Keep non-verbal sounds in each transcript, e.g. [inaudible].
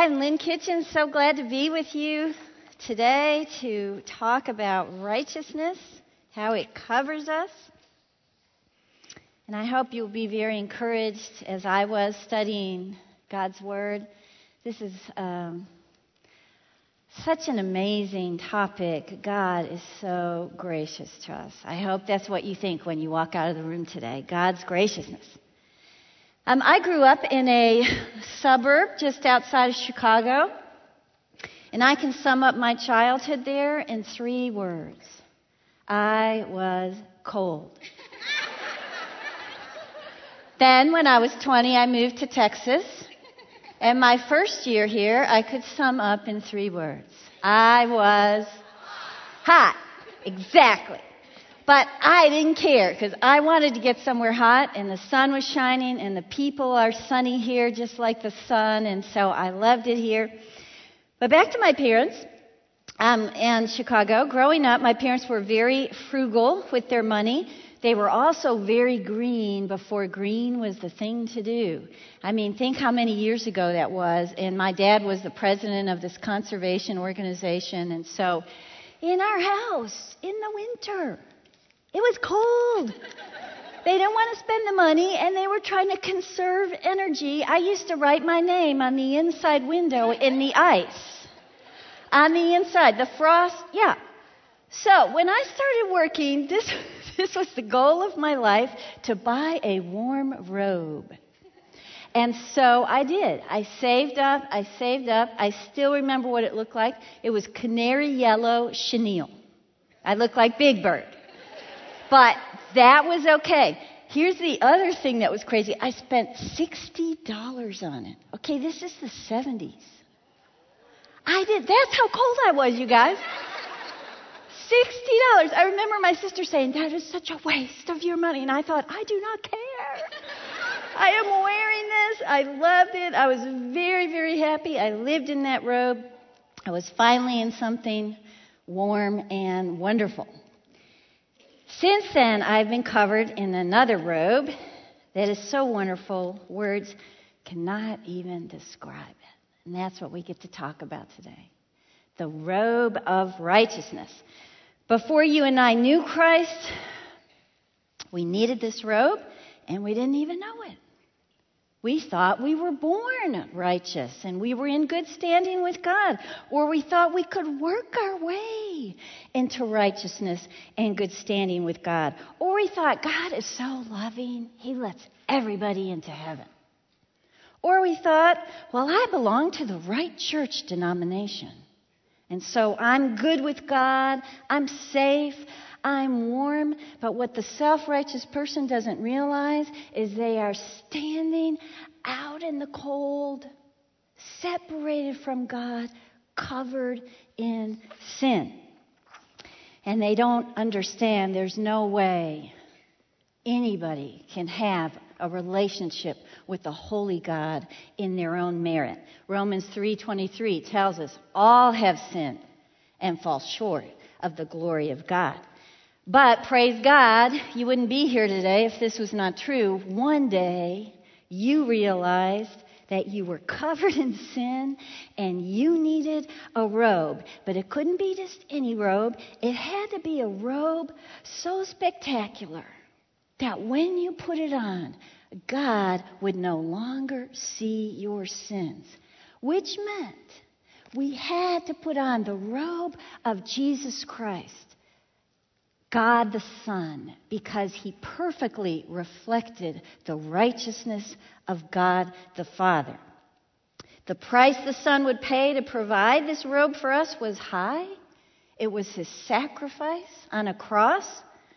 I'm Lynn Kitchen, so glad to be with you today to talk about righteousness, how it covers us. And I hope you'll be very encouraged as I was studying God's Word. This is um, such an amazing topic. God is so gracious to us. I hope that's what you think when you walk out of the room today God's graciousness. Um, I grew up in a suburb just outside of Chicago, and I can sum up my childhood there in three words I was cold. [laughs] then, when I was 20, I moved to Texas. And my first year here, I could sum up in three words I was hot. Exactly. But I didn't care because I wanted to get somewhere hot and the sun was shining and the people are sunny here just like the sun and so I loved it here. But back to my parents um, and Chicago. Growing up, my parents were very frugal with their money. They were also very green before green was the thing to do. I mean, think how many years ago that was. And my dad was the president of this conservation organization. And so in our house in the winter, it was cold. They didn't want to spend the money and they were trying to conserve energy. I used to write my name on the inside window in the ice. On the inside, the frost, yeah. So when I started working, this, [laughs] this was the goal of my life to buy a warm robe. And so I did. I saved up, I saved up. I still remember what it looked like. It was canary yellow chenille. I looked like Big Bird. But that was okay. Here's the other thing that was crazy. I spent $60 on it. Okay, this is the 70s. I did. That's how cold I was, you guys. $60. I remember my sister saying, That is such a waste of your money. And I thought, I do not care. I am wearing this. I loved it. I was very, very happy. I lived in that robe. I was finally in something warm and wonderful. Since then, I've been covered in another robe that is so wonderful, words cannot even describe it. And that's what we get to talk about today the robe of righteousness. Before you and I knew Christ, we needed this robe, and we didn't even know it. We thought we were born righteous and we were in good standing with God, or we thought we could work our way into righteousness and good standing with God, or we thought God is so loving, He lets everybody into heaven. Or we thought, well, I belong to the right church denomination. And so I'm good with God, I'm safe, I'm warm. But what the self righteous person doesn't realize is they are standing out in the cold, separated from God, covered in sin. And they don't understand there's no way anybody can have a relationship with the holy God in their own merit. Romans 3:23 tells us all have sinned and fall short of the glory of God. But praise God, you wouldn't be here today if this was not true. One day you realized that you were covered in sin and you needed a robe. But it couldn't be just any robe, it had to be a robe so spectacular that when you put it on, God would no longer see your sins, which meant we had to put on the robe of Jesus Christ. God the Son because he perfectly reflected the righteousness of God the Father. The price the Son would pay to provide this robe for us was high. It was his sacrifice on a cross.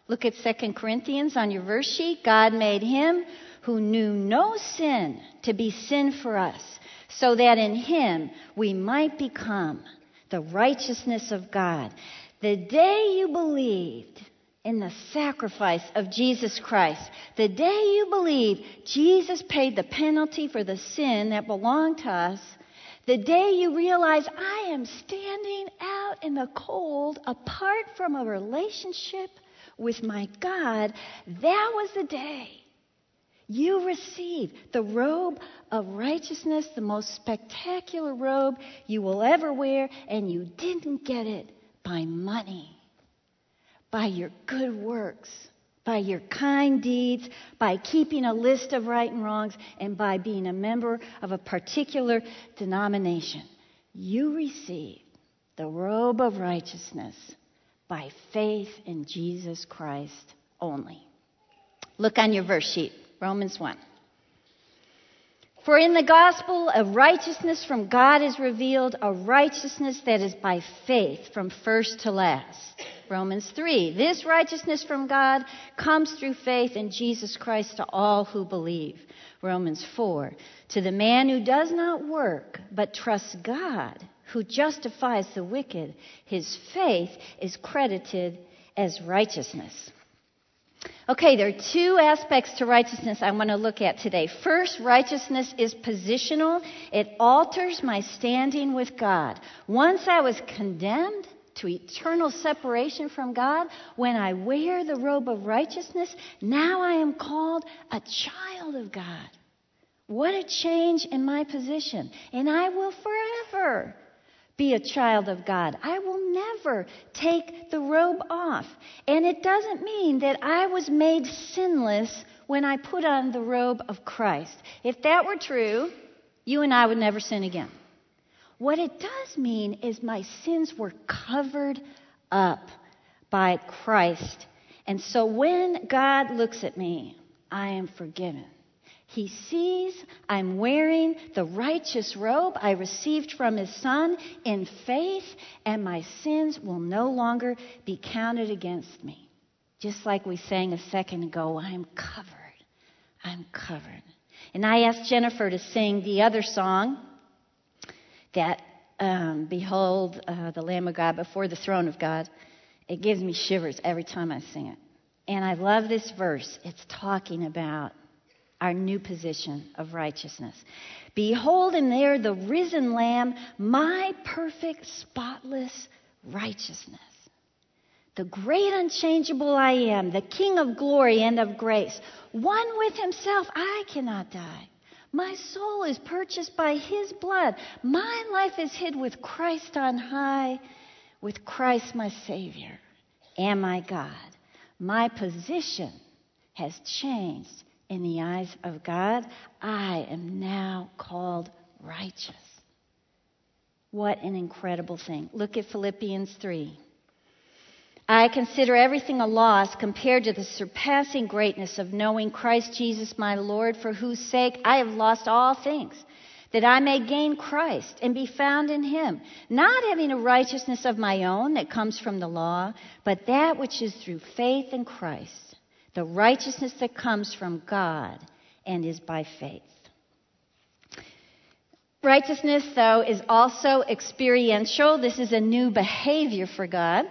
Look at 2 Corinthians on your verse sheet. God made him who knew no sin to be sin for us, so that in him we might become the righteousness of God. The day you believed in the sacrifice of Jesus Christ, the day you believe Jesus paid the penalty for the sin that belonged to us, the day you realize I am standing out in the cold apart from a relationship with my God, that was the day You receive the robe of righteousness, the most spectacular robe you will ever wear, and you didn't get it by money, by your good works, by your kind deeds, by keeping a list of right and wrongs, and by being a member of a particular denomination. You receive the robe of righteousness by faith in Jesus Christ only. Look on your verse sheet. Romans 1. For in the gospel a righteousness from God is revealed a righteousness that is by faith from first to last. Romans 3. This righteousness from God comes through faith in Jesus Christ to all who believe. Romans 4. To the man who does not work, but trusts God, who justifies the wicked, his faith is credited as righteousness. Okay, there are two aspects to righteousness I want to look at today. First, righteousness is positional. It alters my standing with God. Once I was condemned to eternal separation from God, when I wear the robe of righteousness, now I am called a child of God. What a change in my position. And I will forever be a child of God. I will never take the robe off. And it doesn't mean that I was made sinless when I put on the robe of Christ. If that were true, you and I would never sin again. What it does mean is my sins were covered up by Christ. And so when God looks at me, I am forgiven. He sees I'm wearing the righteous robe I received from his son in faith, and my sins will no longer be counted against me. Just like we sang a second ago, I'm covered. I'm covered. And I asked Jennifer to sing the other song that, um, Behold uh, the Lamb of God before the throne of God. It gives me shivers every time I sing it. And I love this verse. It's talking about our new position of righteousness. Behold, and there the risen Lamb, my perfect, spotless righteousness. The great unchangeable I am, the King of glory and of grace, one with himself, I cannot die. My soul is purchased by his blood. My life is hid with Christ on high, with Christ my Savior and my God. My position has changed in the eyes of God, I am now called righteous. What an incredible thing. Look at Philippians 3. I consider everything a loss compared to the surpassing greatness of knowing Christ Jesus my Lord, for whose sake I have lost all things, that I may gain Christ and be found in him, not having a righteousness of my own that comes from the law, but that which is through faith in Christ the righteousness that comes from God and is by faith. Righteousness, though, is also experiential. This is a new behavior for God.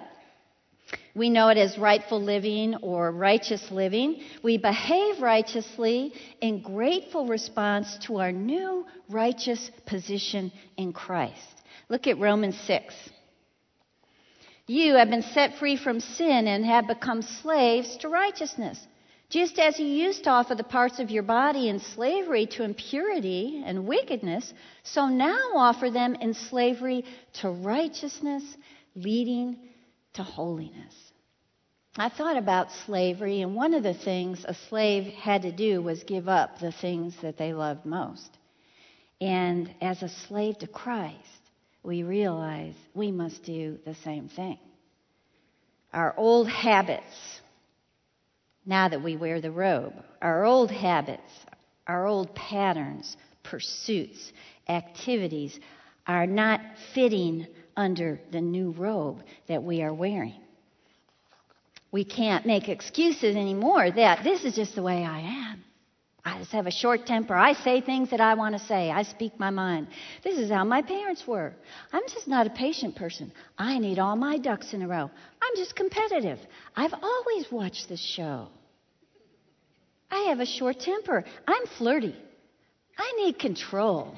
We know it as rightful living or righteous living. We behave righteously in grateful response to our new righteous position in Christ. Look at Romans 6. You have been set free from sin and have become slaves to righteousness. Just as you used to offer the parts of your body in slavery to impurity and wickedness, so now offer them in slavery to righteousness, leading to holiness. I thought about slavery, and one of the things a slave had to do was give up the things that they loved most. And as a slave to Christ, we realize we must do the same thing. Our old habits, now that we wear the robe, our old habits, our old patterns, pursuits, activities are not fitting under the new robe that we are wearing. We can't make excuses anymore that this is just the way I am. I just have a short temper. I say things that I want to say. I speak my mind. This is how my parents were. I'm just not a patient person. I need all my ducks in a row. I'm just competitive. I've always watched this show. I have a short temper. I'm flirty. I need control.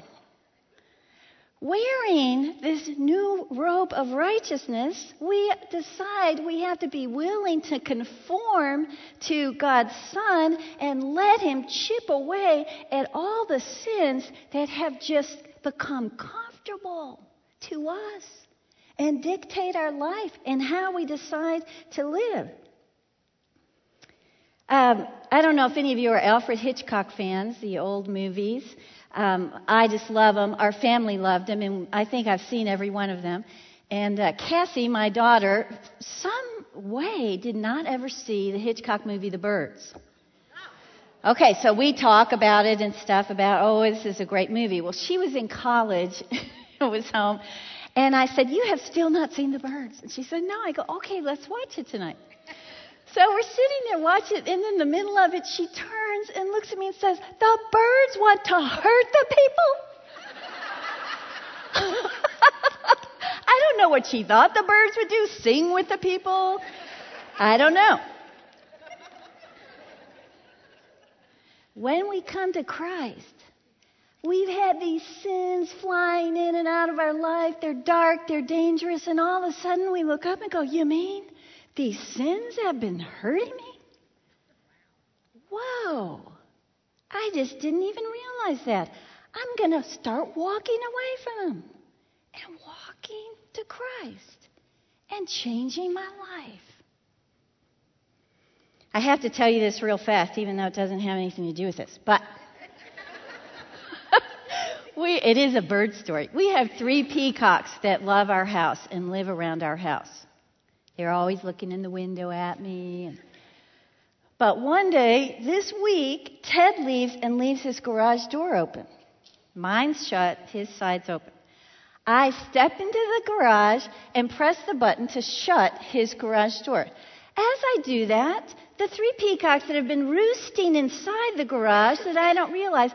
Wearing this new robe of righteousness, we decide we have to be willing to conform to God's Son and let Him chip away at all the sins that have just become comfortable to us and dictate our life and how we decide to live. Um, I don't know if any of you are Alfred Hitchcock fans, the old movies. Um, I just love them. Our family loved them, and I think I've seen every one of them. And uh, Cassie, my daughter, some way did not ever see the Hitchcock movie The Birds. Okay, so we talk about it and stuff about, oh, this is a great movie. Well, she was in college, [laughs] was home, and I said, You have still not seen The Birds. And she said, No. I go, Okay, let's watch it tonight. So we're sitting there watching it, and in the middle of it, she turns and looks at me and says, The birds want to hurt the people? [laughs] I don't know what she thought the birds would do sing with the people. I don't know. When we come to Christ, we've had these sins flying in and out of our life. They're dark, they're dangerous, and all of a sudden we look up and go, You mean these sins have been hurting me? Whoa. I just didn't even realize that. I'm going to start walking away from them and walking to Christ and changing my life. I have to tell you this real fast, even though it doesn't have anything to do with this. But [laughs] we, it is a bird story. We have three peacocks that love our house and live around our house. They're always looking in the window at me. But one day, this week, Ted leaves and leaves his garage door open. Mine's shut, his side's open. I step into the garage and press the button to shut his garage door. As I do that, the three peacocks that have been roosting inside the garage that I don't realize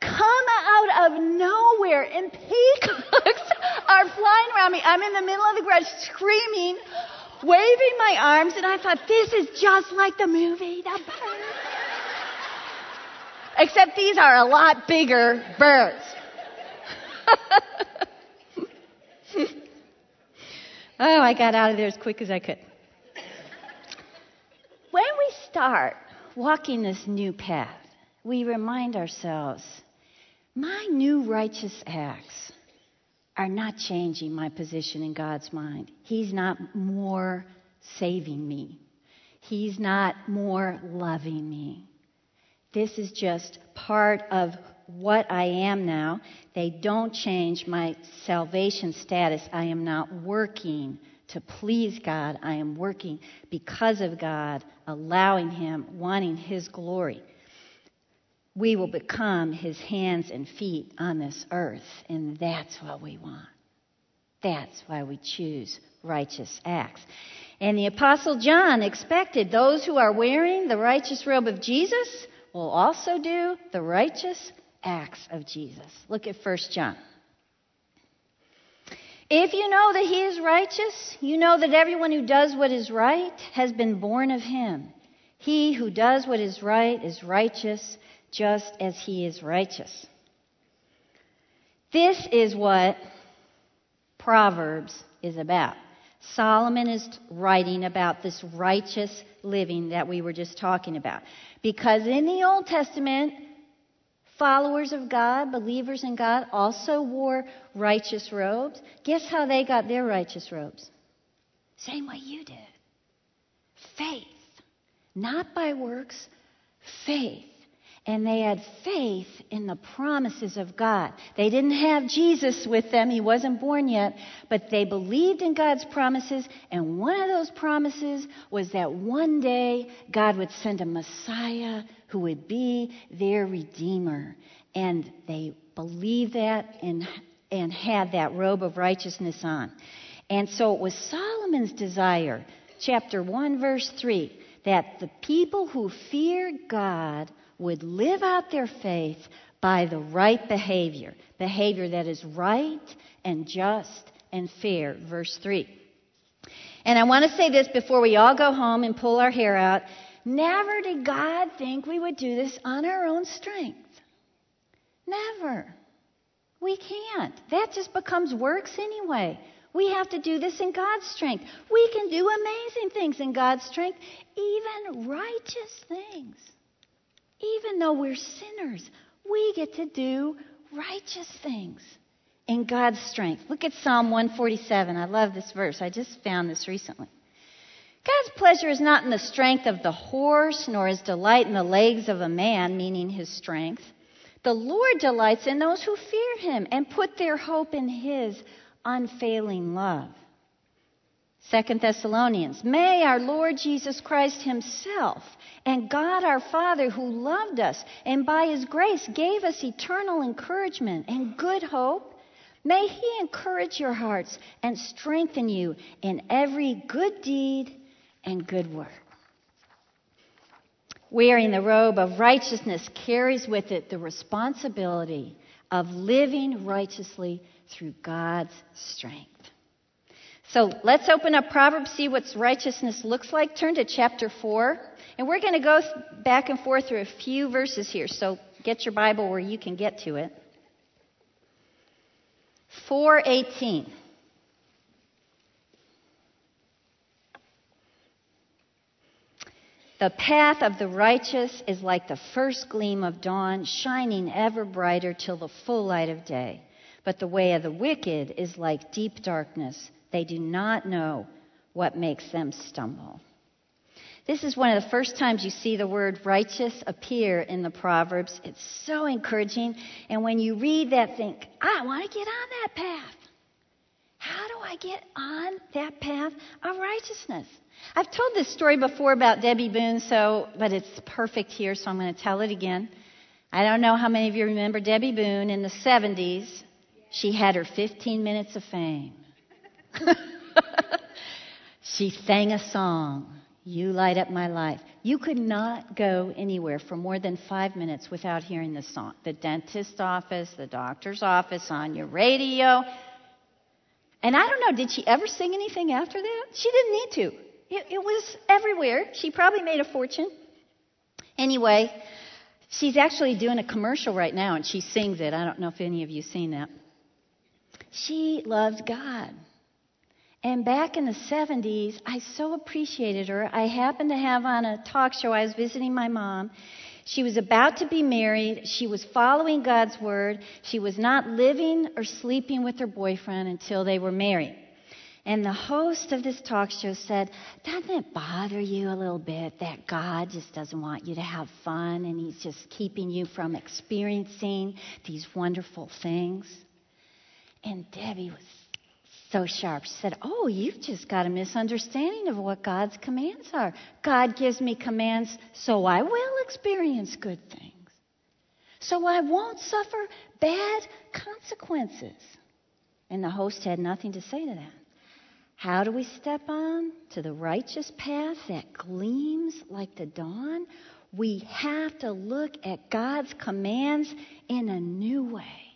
come out of nowhere and peacocks [laughs] are flying around me. I'm in the middle of the garage screaming, waving my arms, and I thought, this is just like the movie, The Birds. Except these are a lot bigger birds. [laughs] oh, I got out of there as quick as I could. When we start walking this new path, we remind ourselves my new righteous acts are not changing my position in God's mind. He's not more saving me, He's not more loving me. This is just part of what I am now. They don't change my salvation status. I am not working to please God. I am working because of God, allowing Him, wanting His glory we will become his hands and feet on this earth. And that's what we want. That's why we choose righteous acts. And the Apostle John expected those who are wearing the righteous robe of Jesus will also do the righteous acts of Jesus. Look at 1 John. If you know that he is righteous, you know that everyone who does what is right has been born of him. He who does what is right is righteous just as he is righteous. This is what Proverbs is about. Solomon is writing about this righteous living that we were just talking about. Because in the Old Testament, followers of God, believers in God, also wore righteous robes. Guess how they got their righteous robes? Same way you did. Faith. Not by works, faith and they had faith in the promises of God. They didn't have Jesus with them, he wasn't born yet, but they believed in God's promises, and one of those promises was that one day God would send a Messiah who would be their Redeemer. And they believed that and, and had that robe of righteousness on. And so it was Solomon's desire, chapter 1, verse 3, that the people who fear God would live out their faith by the right behavior, behavior that is right and just and fair. Verse 3. And I want to say this before we all go home and pull our hair out. Never did God think we would do this on our own strength. Never. We can't. That just becomes works anyway. We have to do this in God's strength. We can do amazing things in God's strength, even righteous things. Even though we're sinners, we get to do righteous things in God's strength. Look at Psalm 147. I love this verse. I just found this recently. God's pleasure is not in the strength of the horse, nor his delight in the legs of a man, meaning his strength. The Lord delights in those who fear him and put their hope in his unfailing love. Second Thessalonians, may our Lord Jesus Christ himself and God our Father who loved us and by his grace gave us eternal encouragement and good hope, may he encourage your hearts and strengthen you in every good deed and good work. Wearing the robe of righteousness carries with it the responsibility of living righteously through God's strength. So let's open up Proverbs, see what righteousness looks like. Turn to chapter 4. And we're going to go back and forth through a few verses here. So get your Bible where you can get to it. 418. The path of the righteous is like the first gleam of dawn, shining ever brighter till the full light of day. But the way of the wicked is like deep darkness. They do not know what makes them stumble. This is one of the first times you see the word righteous appear in the Proverbs. It's so encouraging. And when you read that, think, I want to get on that path. How do I get on that path of righteousness? I've told this story before about Debby Boone, so but it's perfect here, so I'm going to tell it again. I don't know how many of you remember Debby Boone in the 70s. She had her 15 minutes of fame. [laughs] she sang a song, You Light Up My Life. You could not go anywhere for more than five minutes without hearing this song. The dentist's office, the doctor's office, on your radio. And I don't know, did she ever sing anything after that? She didn't need to. It, it was everywhere. She probably made a fortune. Anyway, she's actually doing a commercial right now and she sings it. I don't know if any of you seen that. She loved God. And back in the 70s, I so appreciated her. I happened to have on a talk show, I was visiting my mom. She was about to be married. She was following God's word. She was not living or sleeping with her boyfriend until they were married. And the host of this talk show said, Doesn't it bother you a little bit that God just doesn't want you to have fun and He's just keeping you from experiencing these wonderful things? And Debby was so sharp. She said, Oh, you've just got a misunderstanding of what God's commands are. God gives me commands so I will experience good things, so I won't suffer bad consequences. And the host had nothing to say to that. How do we step on to the righteous path that gleams like the dawn? We have to look at God's commands in a new way.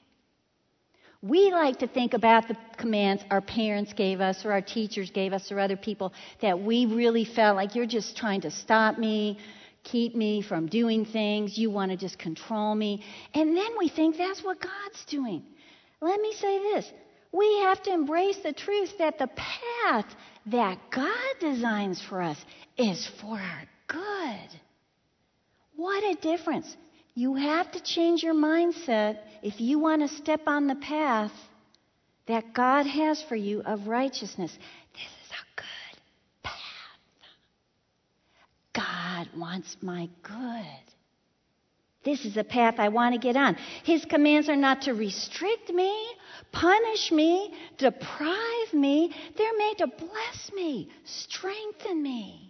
We like to think about the commands our parents gave us or our teachers gave us or other people that we really felt like you're just trying to stop me, keep me from doing things, you want to just control me. And then we think that's what God's doing. Let me say this we have to embrace the truth that the path that God designs for us is for our good. What a difference. You have to change your mindset if you want to step on the path that God has for you of righteousness. This is a good path. God wants my good. This is a path I want to get on. His commands are not to restrict me, punish me, deprive me. They're made to bless me, strengthen me,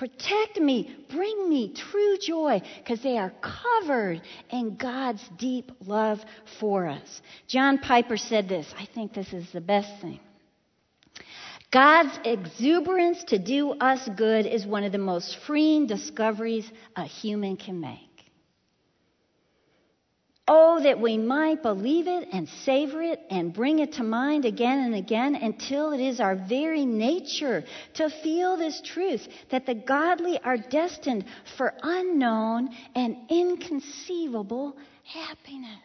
protect me, bring me true joy, because they are covered in God's deep love for us. John Piper said this. I think this is the best thing. God's exuberance to do us good is one of the most freeing discoveries a human can make. Oh, that we might believe it and savor it and bring it to mind again and again until it is our very nature to feel this truth that the godly are destined for unknown and inconceivable happiness.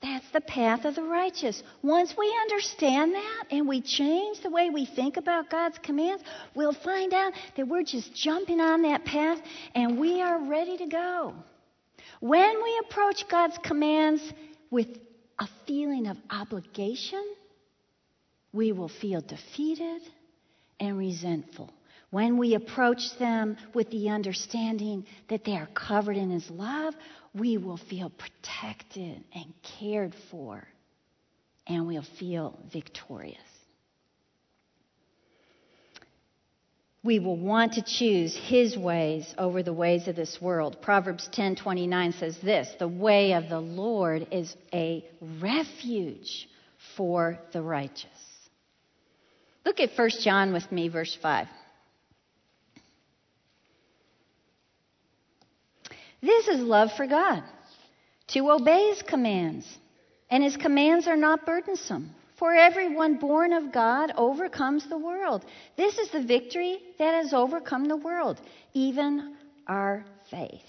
That's the path of the righteous. Once we understand that and we change the way we think about God's commands, we'll find out that we're just jumping on that path and we are ready to go. When we approach God's commands with a feeling of obligation, we will feel defeated and resentful. When we approach them with the understanding that they are covered in His love, we will feel protected and cared for, and we'll feel victorious. We will want to choose his ways over the ways of this world. Proverbs 10:29 says this, "The way of the Lord is a refuge for the righteous." Look at 1 John with me verse 5. This is love for God, to obey his commands, and his commands are not burdensome. For everyone born of God overcomes the world. This is the victory that has overcome the world, even our faith.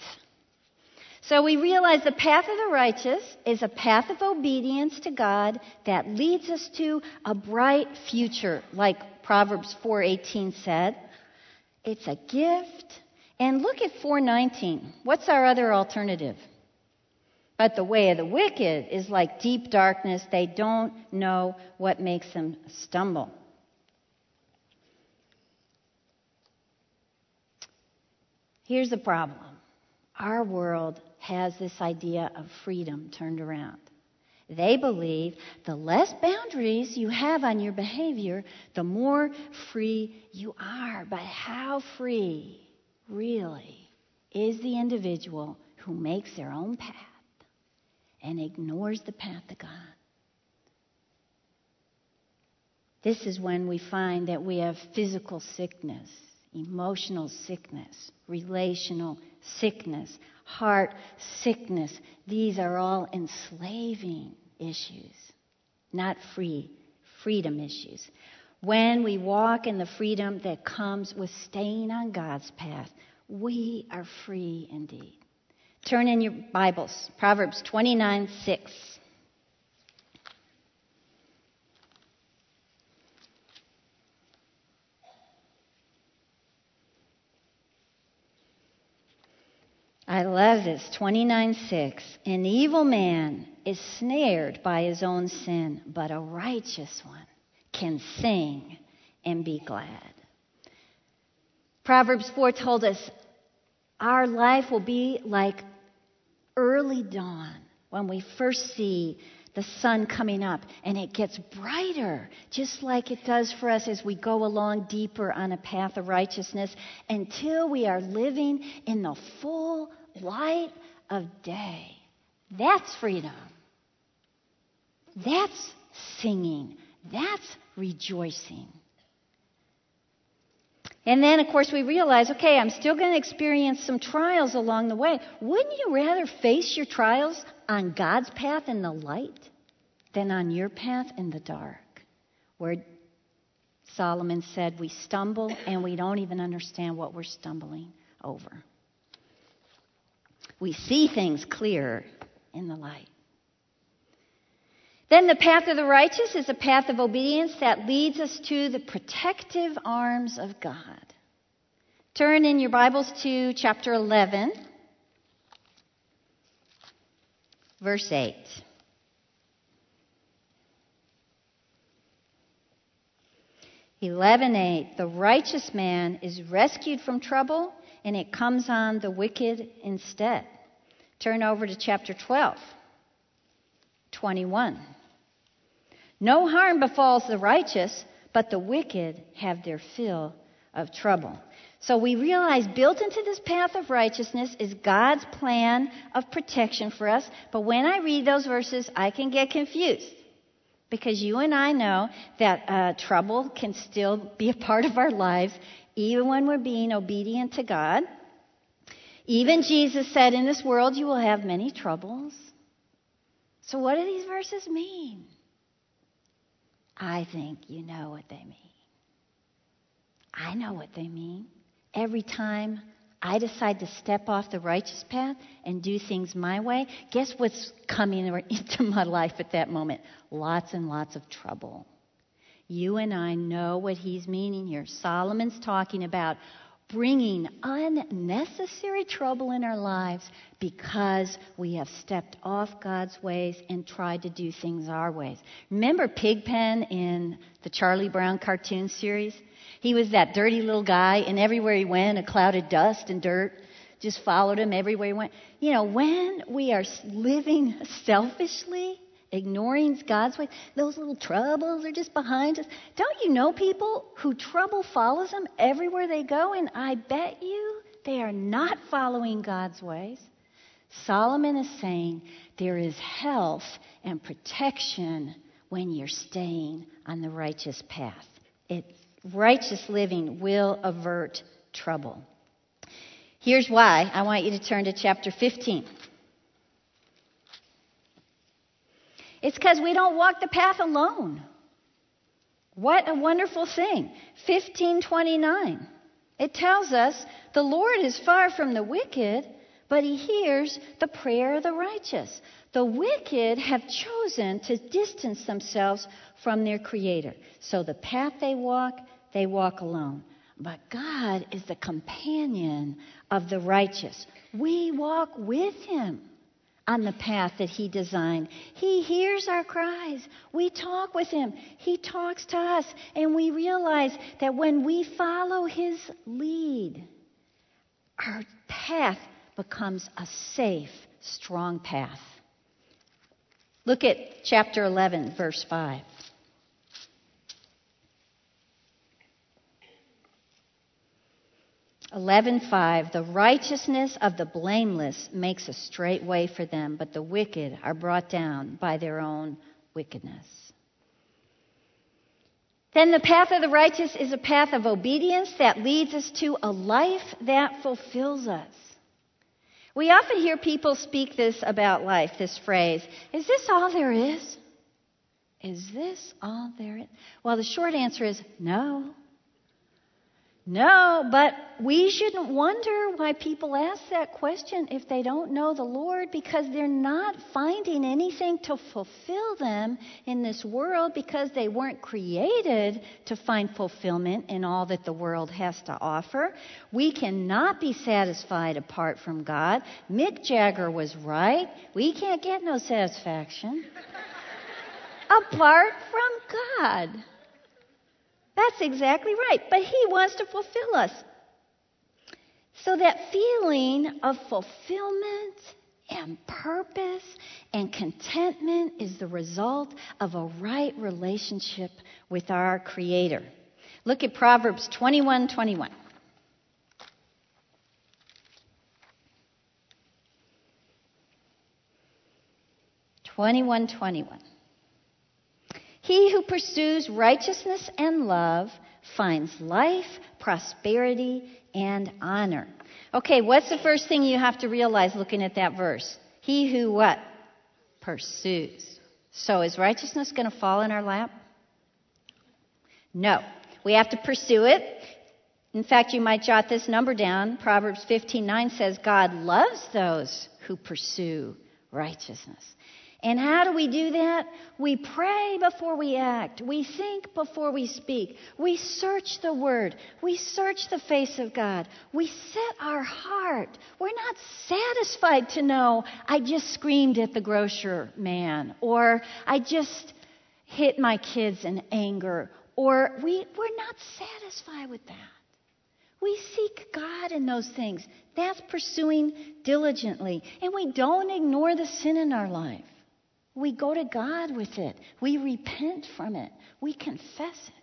So we realize the path of the righteous is a path of obedience to God that leads us to a bright future, like Proverbs 4:18 said. It's a gift. And look at 419. What's our other alternative? But the way of the wicked is like deep darkness. They don't know what makes them stumble. Here's the problem our world has this idea of freedom turned around. They believe the less boundaries you have on your behavior, the more free you are. But how free, really, is the individual who makes their own path? And ignores the path of God. This is when we find that we have physical sickness, emotional sickness, relational sickness, heart sickness. These are all enslaving issues, not free, freedom issues. When we walk in the freedom that comes with staying on God's path, we are free indeed. Turn in your Bibles, Proverbs 29 6. I love this. 29 6. An evil man is snared by his own sin, but a righteous one can sing and be glad. Proverbs 4 told us our life will be like early dawn when we first see the sun coming up and it gets brighter, just like it does for us as we go along deeper on a path of righteousness until we are living in the full light of day. That's freedom. That's singing. That's rejoicing. And then, of course, we realize okay, I'm still going to experience some trials along the way. Wouldn't you rather face your trials on God's path in the light than on your path in the dark? Where Solomon said we stumble and we don't even understand what we're stumbling over. We see things clearer in the light. Then the path of the righteous is a path of obedience that leads us to the protective arms of God. Turn in your Bibles to chapter 11, verse 8. Eleven eight. The righteous man is rescued from trouble, and it comes on the wicked instead. Turn over to chapter 12, 21. No harm befalls the righteous, but the wicked have their fill of trouble. So we realize built into this path of righteousness is God's plan of protection for us. But when I read those verses, I can get confused. Because you and I know that uh, trouble can still be a part of our lives, even when we're being obedient to God. Even Jesus said, In this world you will have many troubles. So, what do these verses mean? I think you know what they mean. I know what they mean. Every time I decide to step off the righteous path and do things my way, guess what's coming [laughs] into my life at that moment? Lots and lots of trouble. You and I know what he's meaning here. Solomon's talking about bringing unnecessary trouble in our lives because we have stepped off God's ways and tried to do things our ways. Remember Pigpen in the Charlie Brown cartoon series? He was that dirty little guy, and everywhere he went, a cloud of dust and dirt just followed him everywhere he went. You know, when we are living [laughs] selfishly, ignoring God's way, those little troubles are just behind us. Don't you know people who trouble follows them everywhere they go? And I bet you they are not following God's ways. Solomon is saying there is health and protection when you're staying on the righteous path. Righteous living will avert trouble. Here's why I want you to turn to chapter 15. It's because we don't walk the path alone. What a wonderful thing. 1529. It tells us the Lord is far from the wicked, but he hears the prayer of the righteous. The wicked have chosen to distance themselves from their Creator. So the path they walk, they walk alone. But God is the companion of the righteous. We walk with Him on the path that He designed. He hears our cries. We talk with Him. He talks to us. And we realize that when we follow His lead, our path becomes a safe, strong path. Look at chapter 11, verse 5. 11:5 The righteousness of the blameless makes a straight way for them, but the wicked are brought down by their own wickedness. Then the path of the righteous is a path of obedience that leads us to a life that fulfills us. We often hear people speak this about life, this phrase, is this all there is? Is this all there is? Well, the short answer is no. No, but we shouldn't wonder why people ask that question if they don't know the Lord because they're not finding anything to fulfill them in this world because they weren't created to find fulfillment in all that the world has to offer. We cannot be satisfied apart from God. Mick Jagger was right. We can't get no satisfaction [laughs] apart from God. That's exactly right. But He wants to fulfill us. So that feeling of fulfillment and purpose and contentment is the result of a right relationship with our Creator. Look at Proverbs 21 21. Twenty-one, twenty-one. He who pursues righteousness and love finds life, prosperity, and honor. Okay, what's the first thing you have to realize looking at that verse? He who what? Pursues. So is righteousness going to fall in our lap? No. We have to pursue it. In fact, you might jot this number down. Proverbs 15:9 says God loves those who pursue righteousness. And how do we do that? We pray before we act. We think before we speak. We search the Word. We search the face of God. We set our heart. We're not satisfied to know I just screamed at the grocer man or I just hit my kids in anger or we, we're not satisfied with that. We seek God in those things. That's pursuing diligently. And we don't ignore the sin in our life. We go to God with it. We repent from it. We confess it.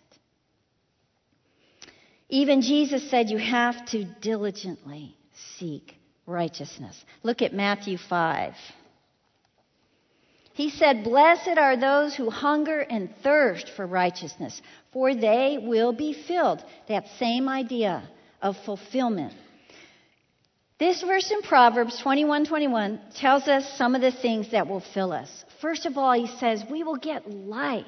Even Jesus said you have to diligently seek righteousness. Look at Matthew 5. He said, Blessed are those who hunger and thirst for righteousness, for they will be filled. That same idea of fulfillment. This verse in Proverbs 21:21 tells us some of the things that will fill us. First of all, he says we will get life.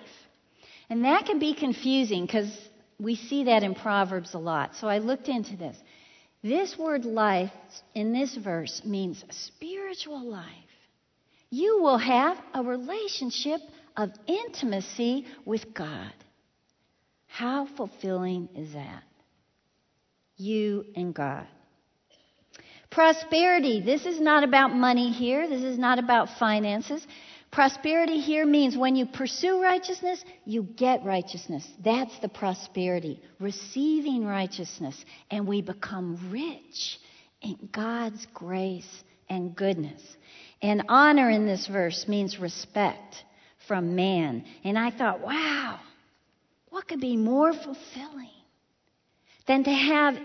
And that can be confusing because we see that in Proverbs a lot. So I looked into this. This word life in this verse means spiritual life. You will have a relationship of intimacy with God. How fulfilling is that? You and God. Prosperity. This is not about money here. This is not about finances. Prosperity here means when you pursue righteousness, you get righteousness. That's the prosperity. Receiving righteousness. And we become rich in God's grace and goodness. And honor in this verse means respect from man. And I thought, wow, what could be more fulfilling than to have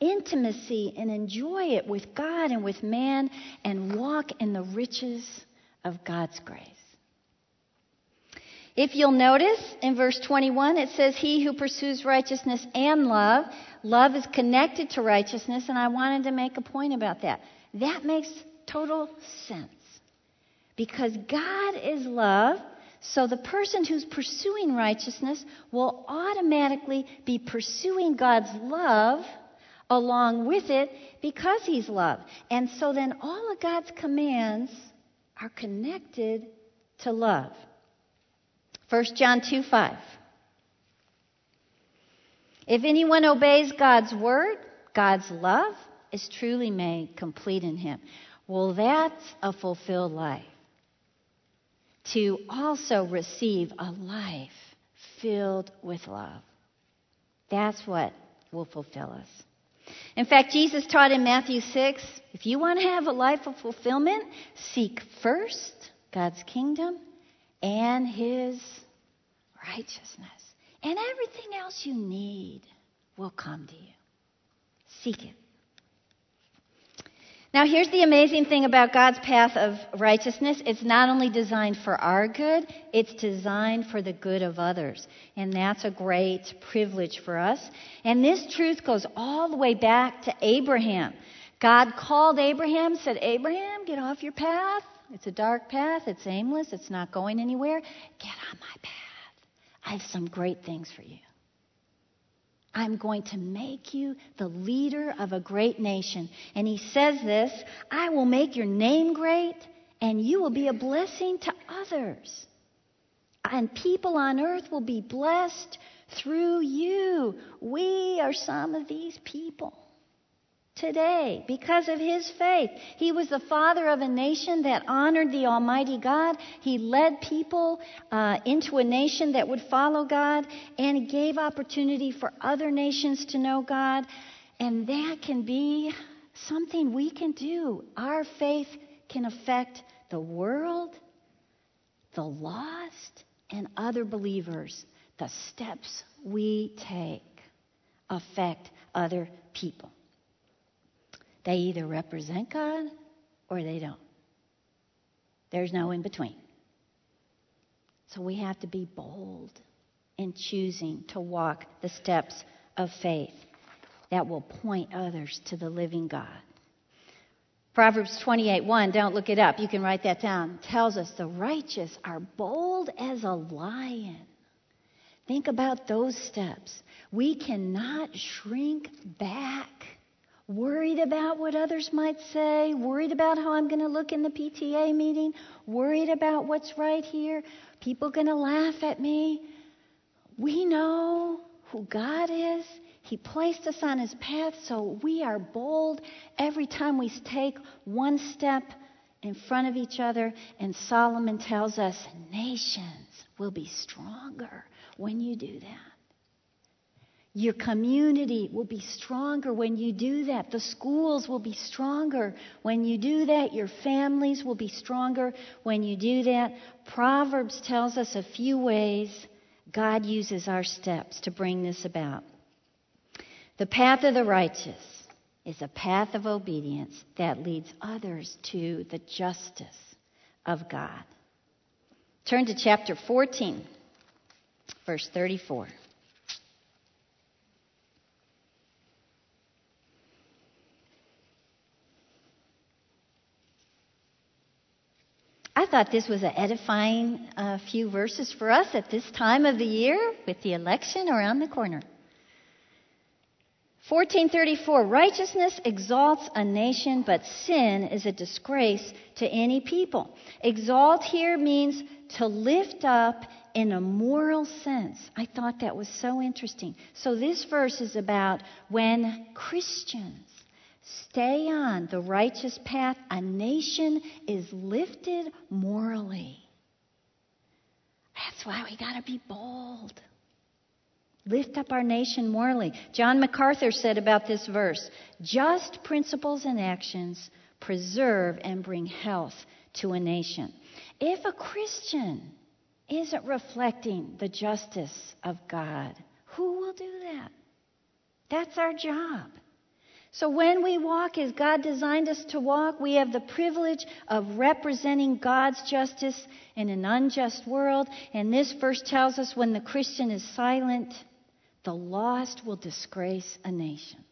intimacy and enjoy it with God and with man and walk in the riches of God's grace? If you'll notice in verse 21, it says, He who pursues righteousness and love, love is connected to righteousness, and I wanted to make a point about that. That makes total sense. Because God is love, so the person who's pursuing righteousness will automatically be pursuing God's love along with it because he's love. And so then all of God's commands are connected to love. 1 John 2 5. If anyone obeys God's word, God's love is truly made complete in him. Well, that's a fulfilled life to also receive a life filled with love. That's what will fulfill us. In fact, Jesus taught in Matthew 6 if you want to have a life of fulfillment, seek first God's kingdom and his righteousness. And everything else you need will come to you. Seek it. Now, here's the amazing thing about God's path of righteousness it's not only designed for our good, it's designed for the good of others. And that's a great privilege for us. And this truth goes all the way back to Abraham. God called Abraham, said, Abraham, get off your path. It's a dark path, it's aimless, it's not going anywhere. Get on my path. I have some great things for you. I'm going to make you the leader of a great nation. And he says this I will make your name great, and you will be a blessing to others. And people on earth will be blessed through you. We are some of these people today because of his faith. He was the father of a nation that honored the Almighty God. He led people uh, into a nation that would follow God and gave opportunity for other nations to know God. And that can be something we can do. Our faith can affect the world, the lost, and other believers. The steps we take affect other people. They either represent God or they don't. There's no in between. So we have to be bold in choosing to walk the steps of faith that will point others to the living God. Proverbs 28:1, don't look it up, you can write that down, tells us the righteous are bold as a lion. Think about those steps. We cannot shrink back worried about what others might say, worried about how I'm going to look in the PTA meeting, worried about what's right here, people going to laugh at me. We know who God is. He placed us on his path, so we are bold every time we take one step in front of each other. And Solomon tells us nations will be stronger when you do that. Your community will be stronger when you do that. The schools will be stronger when you do that. Your families will be stronger when you do that. Proverbs tells us a few ways God uses our steps to bring this about. The path of the righteous is a path of obedience that leads others to the justice of God. Turn to chapter 14, verse 34. I thought this was an edifying uh, few verses for us at this time of the year with the election around the corner. 1434 Righteousness exalts a nation, but sin is a disgrace to any people. Exalt here means to lift up in a moral sense. I thought that was so interesting. So, this verse is about when Christians stay on the righteous path, a nation is lifted morally. That's why we got to be bold. Lift up our nation morally. John MacArthur said about this verse just principles and actions preserve and bring health to a nation. If a Christian isn't reflecting the justice of God, who will do that? That's our job. So when we walk as God designed us to walk, we have the privilege of representing God's justice in an unjust world. And this verse tells us when the Christian is silent, the lost will disgrace a nation.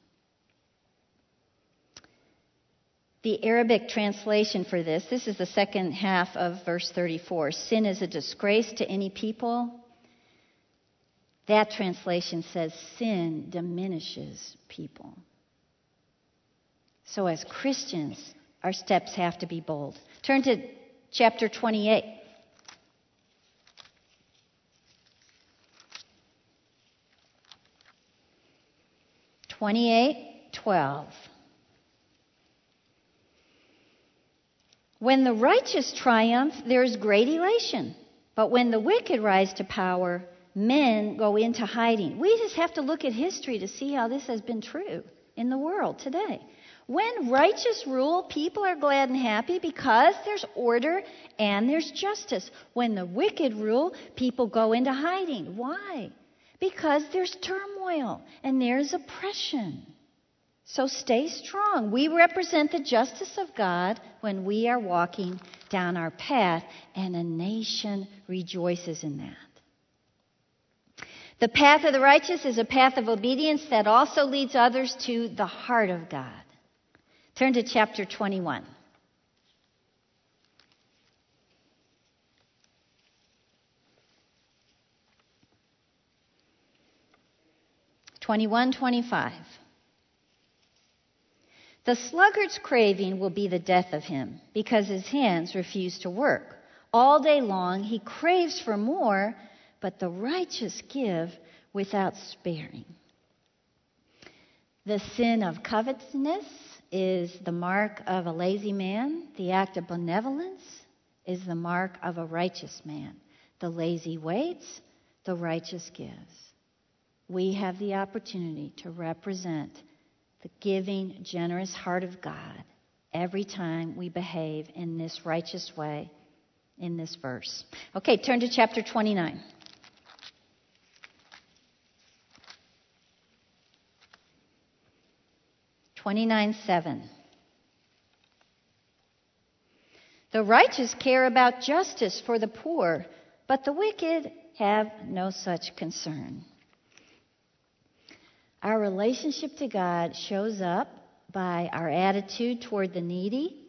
The Arabic translation for this, this is the second half of verse 34. Sin is a disgrace to any people. That translation says sin diminishes people. So, as Christians, our steps have to be bold. Turn to chapter 28. Twenty-eight, twelve. When the righteous triumph, there is great elation. But when the wicked rise to power, men go into hiding. We just have to look at history to see how this has been true in the world today. When righteous rule, people are glad and happy because there's order and there's justice. When the wicked rule, people go into hiding. Why? Because there's turmoil and there's oppression. So stay strong. We represent the justice of God when we are walking down our path, and a nation rejoices in that. The path of the righteous is a path of obedience that also leads others to the heart of God. Turn to chapter 21. Twenty-one, twenty-five. The sluggard's craving will be the death of him, because his hands refuse to work. All day long he craves for more, but the righteous give without sparing. The sin of covetousness is the mark of a lazy man. The act of benevolence is the mark of a righteous man. The lazy waits, the righteous gives. We have the opportunity to represent the giving, generous heart of God every time we behave in this righteous way in this verse. Okay, turn to chapter 29. 29 7. The righteous care about justice for the poor, but the wicked have no such concern. Our relationship to God shows up by our attitude toward the needy,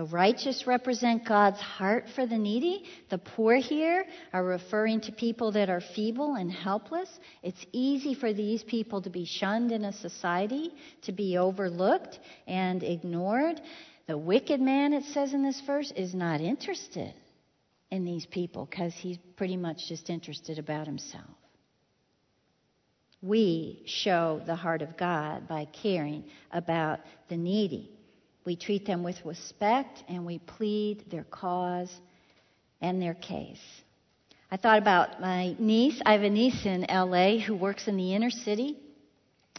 the righteous represent God's heart for the needy. The poor here are referring to people that are feeble and helpless. It's easy for these people to be shunned in a society, to be overlooked and ignored. The wicked man, it says in this verse, is not interested in these people because he's pretty much just interested about himself. We show the heart of God by caring about the needy. We treat them with respect and we plead their cause and their case. I thought about my niece. I have a niece in LA who works in the inner city.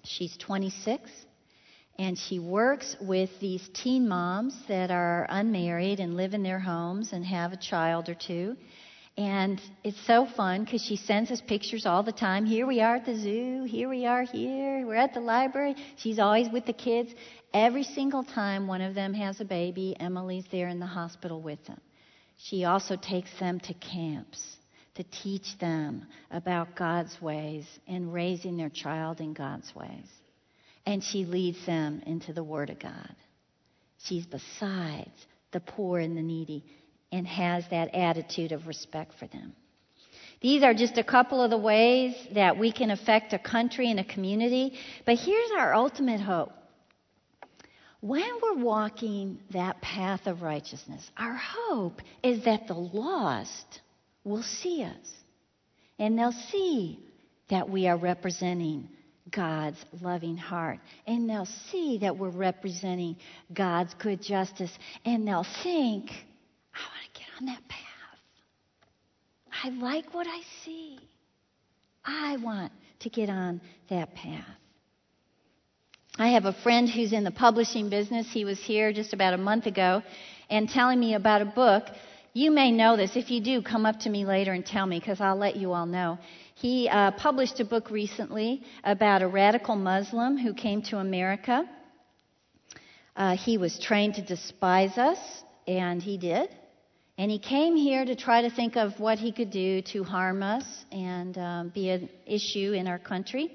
She's 26 and she works with these teen moms that are unmarried and live in their homes and have a child or two. And it's so fun because she sends us pictures all the time. Here we are at the zoo. Here we are here. We're at the library. She's always with the kids. Every single time one of them has a baby, Emily's there in the hospital with them. She also takes them to camps to teach them about God's ways and raising their child in God's ways. And she leads them into the Word of God. She's besides the poor and the needy and has that attitude of respect for them. These are just a couple of the ways that we can affect a country and a community. But here's our ultimate hope. When we're walking that path of righteousness, our hope is that the lost will see us and they'll see that we are representing God's loving heart. And they'll see that we're representing God's good justice. And they'll think, I want to get on that path. I like what I see. I want to get on that path. I have a friend who's in the publishing business. He was here just about a month ago and telling me about a book. You may know this. If you do, come up to me later and tell me because I'll let you all know. He uh, published a book recently about a radical Muslim who came to America. Uh, he was trained to despise us, and he did. And he came here to try to think of what he could do to harm us and um, be an issue in our country.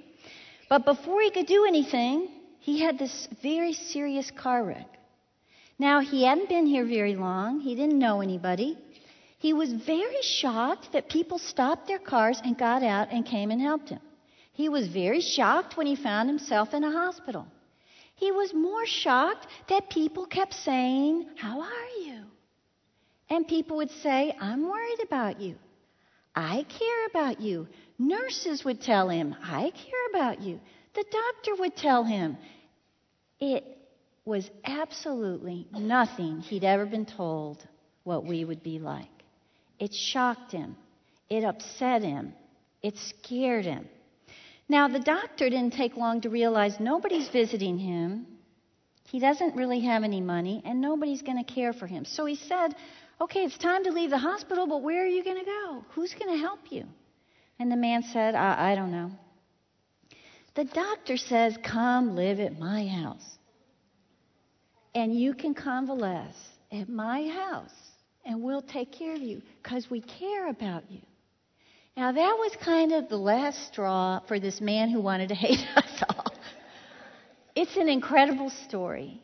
But before he could do anything, he had this very serious car wreck. Now, he hadn't been here very long, he didn't know anybody. He was very shocked that people stopped their cars and got out and came and helped him. He was very shocked when he found himself in a hospital. He was more shocked that people kept saying, How are you? And people would say, I'm worried about you. I care about you. Nurses would tell him, I care about you. The doctor would tell him. It was absolutely nothing he'd ever been told what we would be like. It shocked him. It upset him. It scared him. Now, the doctor didn't take long to realize nobody's visiting him. He doesn't really have any money, and nobody's going to care for him. So he said, Okay, it's time to leave the hospital, but where are you going to go? Who's going to help you? And the man said, I, I don't know. The doctor says, Come live at my house. And you can convalesce at my house, and we'll take care of you because we care about you. Now, that was kind of the last straw for this man who wanted to [laughs] hate us all. It's an incredible story.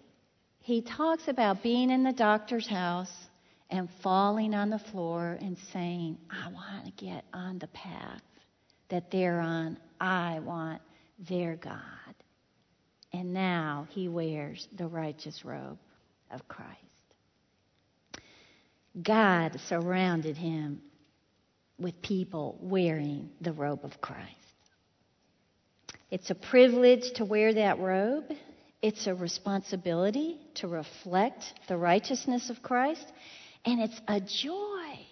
He talks about being in the doctor's house and falling on the floor and saying, I want to get on the path that they're on. I want their God. And now he wears the righteous robe of Christ. God surrounded him with people wearing the robe of Christ. It's a privilege to wear that robe. It's a responsibility to reflect the righteousness of Christ. And it's a joy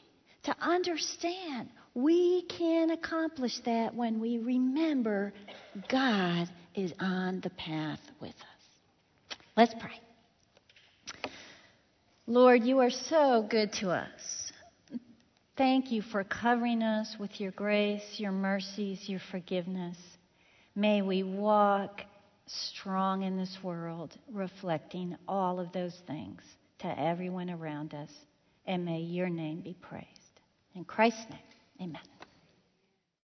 to understand we can accomplish that when we remember God is on the path with us. Let's pray. Lord, you are so good to us. Thank you for covering us with your grace, your mercies, your forgiveness. May we walk strong in this world, reflecting all of those things to everyone around us and may your name be praised. In Christ's name, amen.